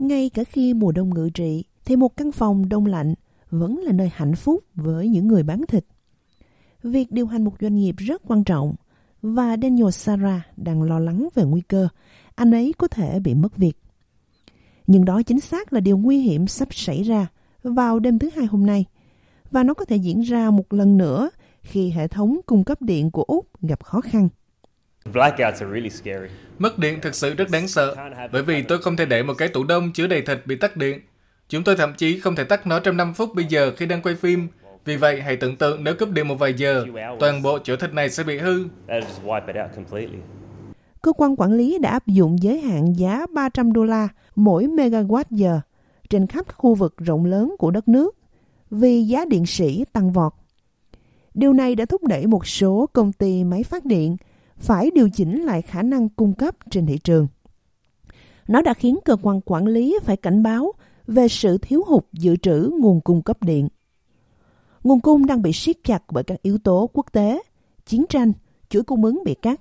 Ngay cả khi mùa đông ngự trị, thì một căn phòng đông lạnh vẫn là nơi hạnh phúc với những người bán thịt. Việc điều hành một doanh nghiệp rất quan trọng và Daniel Sarah đang lo lắng về nguy cơ anh ấy có thể bị mất việc. Nhưng đó chính xác là điều nguy hiểm sắp xảy ra vào đêm thứ hai hôm nay và nó có thể diễn ra một lần nữa khi hệ thống cung cấp điện của Úc gặp khó khăn. Mất điện thực sự rất đáng sợ, bởi vì tôi không thể để một cái tủ đông chứa đầy thịt bị tắt điện. Chúng tôi thậm chí không thể tắt nó trong 5 phút bây giờ khi đang quay phim. Vì vậy, hãy tưởng tượng nếu cúp điện một vài giờ, toàn bộ chỗ thịt này sẽ bị hư. Cơ quan quản lý đã áp dụng giới hạn giá 300 đô la mỗi megawatt giờ trên khắp khu vực rộng lớn của đất nước vì giá điện sĩ tăng vọt. Điều này đã thúc đẩy một số công ty máy phát điện phải điều chỉnh lại khả năng cung cấp trên thị trường. Nó đã khiến cơ quan quản lý phải cảnh báo về sự thiếu hụt dự trữ nguồn cung cấp điện. Nguồn cung đang bị siết chặt bởi các yếu tố quốc tế, chiến tranh, chuỗi cung ứng bị cắt,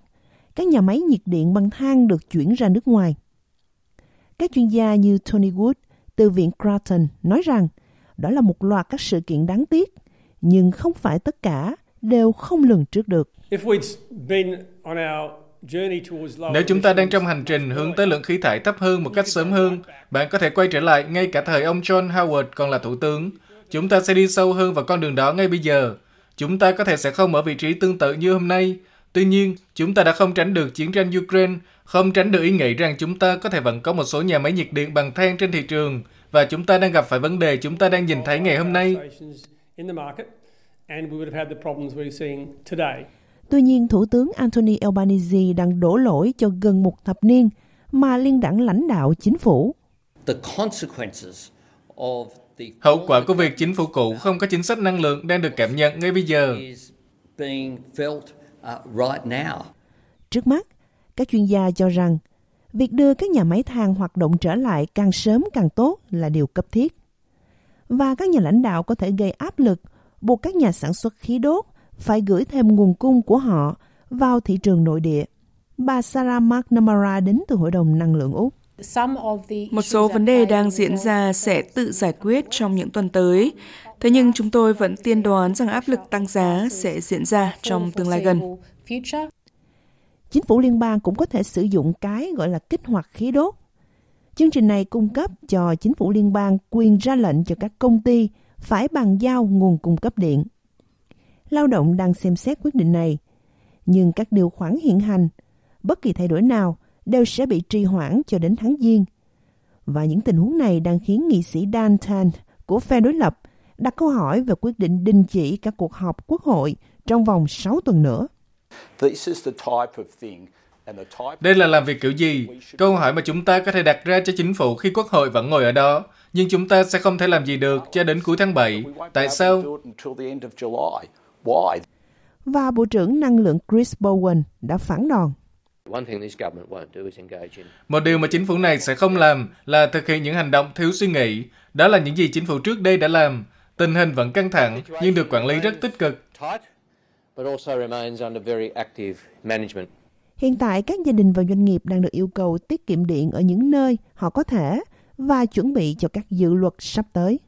các nhà máy nhiệt điện bằng than được chuyển ra nước ngoài. Các chuyên gia như Tony Wood từ Viện Creighton nói rằng đó là một loạt các sự kiện đáng tiếc, nhưng không phải tất cả đều không lường trước được. Nếu chúng ta đang trong hành trình hướng tới lượng khí thải thấp hơn một cách sớm hơn, bạn có thể quay trở lại ngay cả thời ông John Howard còn là thủ tướng. Chúng ta sẽ đi sâu hơn vào con đường đó ngay bây giờ. Chúng ta có thể sẽ không ở vị trí tương tự như hôm nay. Tuy nhiên, chúng ta đã không tránh được chiến tranh Ukraine, không tránh được ý nghĩ rằng chúng ta có thể vẫn có một số nhà máy nhiệt điện bằng than trên thị trường, và chúng ta đang gặp phải vấn đề chúng ta đang nhìn thấy ngày hôm nay. Tuy nhiên, Thủ tướng Anthony Albanese đang đổ lỗi cho gần một thập niên mà liên đảng lãnh đạo chính phủ. Hậu quả của việc chính phủ cũ không có chính sách năng lượng đang được cảm nhận ngay bây giờ. Trước mắt, các chuyên gia cho rằng việc đưa các nhà máy than hoạt động trở lại càng sớm càng tốt là điều cấp thiết. Và các nhà lãnh đạo có thể gây áp lực buộc các nhà sản xuất khí đốt phải gửi thêm nguồn cung của họ vào thị trường nội địa. Bà Sarah McNamara đến từ Hội đồng Năng lượng Úc. Một số vấn đề đang diễn ra sẽ tự giải quyết trong những tuần tới. Thế nhưng chúng tôi vẫn tiên đoán rằng áp lực tăng giá sẽ diễn ra trong tương lai gần. Chính phủ liên bang cũng có thể sử dụng cái gọi là kích hoạt khí đốt. Chương trình này cung cấp cho chính phủ liên bang quyền ra lệnh cho các công ty phải bàn giao nguồn cung cấp điện. Lao động đang xem xét quyết định này, nhưng các điều khoản hiện hành, bất kỳ thay đổi nào đều sẽ bị trì hoãn cho đến tháng Giêng. Và những tình huống này đang khiến nghị sĩ Dan Tan của phe đối lập đặt câu hỏi về quyết định đình chỉ các cuộc họp quốc hội trong vòng 6 tuần nữa. Đây là làm việc kiểu gì? Câu hỏi mà chúng ta có thể đặt ra cho chính phủ khi quốc hội vẫn ngồi ở đó. Nhưng chúng ta sẽ không thể làm gì được cho đến cuối tháng 7. Tại sao? Và Bộ trưởng Năng lượng Chris Bowen đã phản đòn. Một điều mà chính phủ này sẽ không làm là thực hiện những hành động thiếu suy nghĩ. Đó là những gì chính phủ trước đây đã làm. Tình hình vẫn căng thẳng, nhưng được quản lý rất tích cực. Hiện tại, các gia đình và doanh nghiệp đang được yêu cầu tiết kiệm điện ở những nơi họ có thể và chuẩn bị cho các dự luật sắp tới.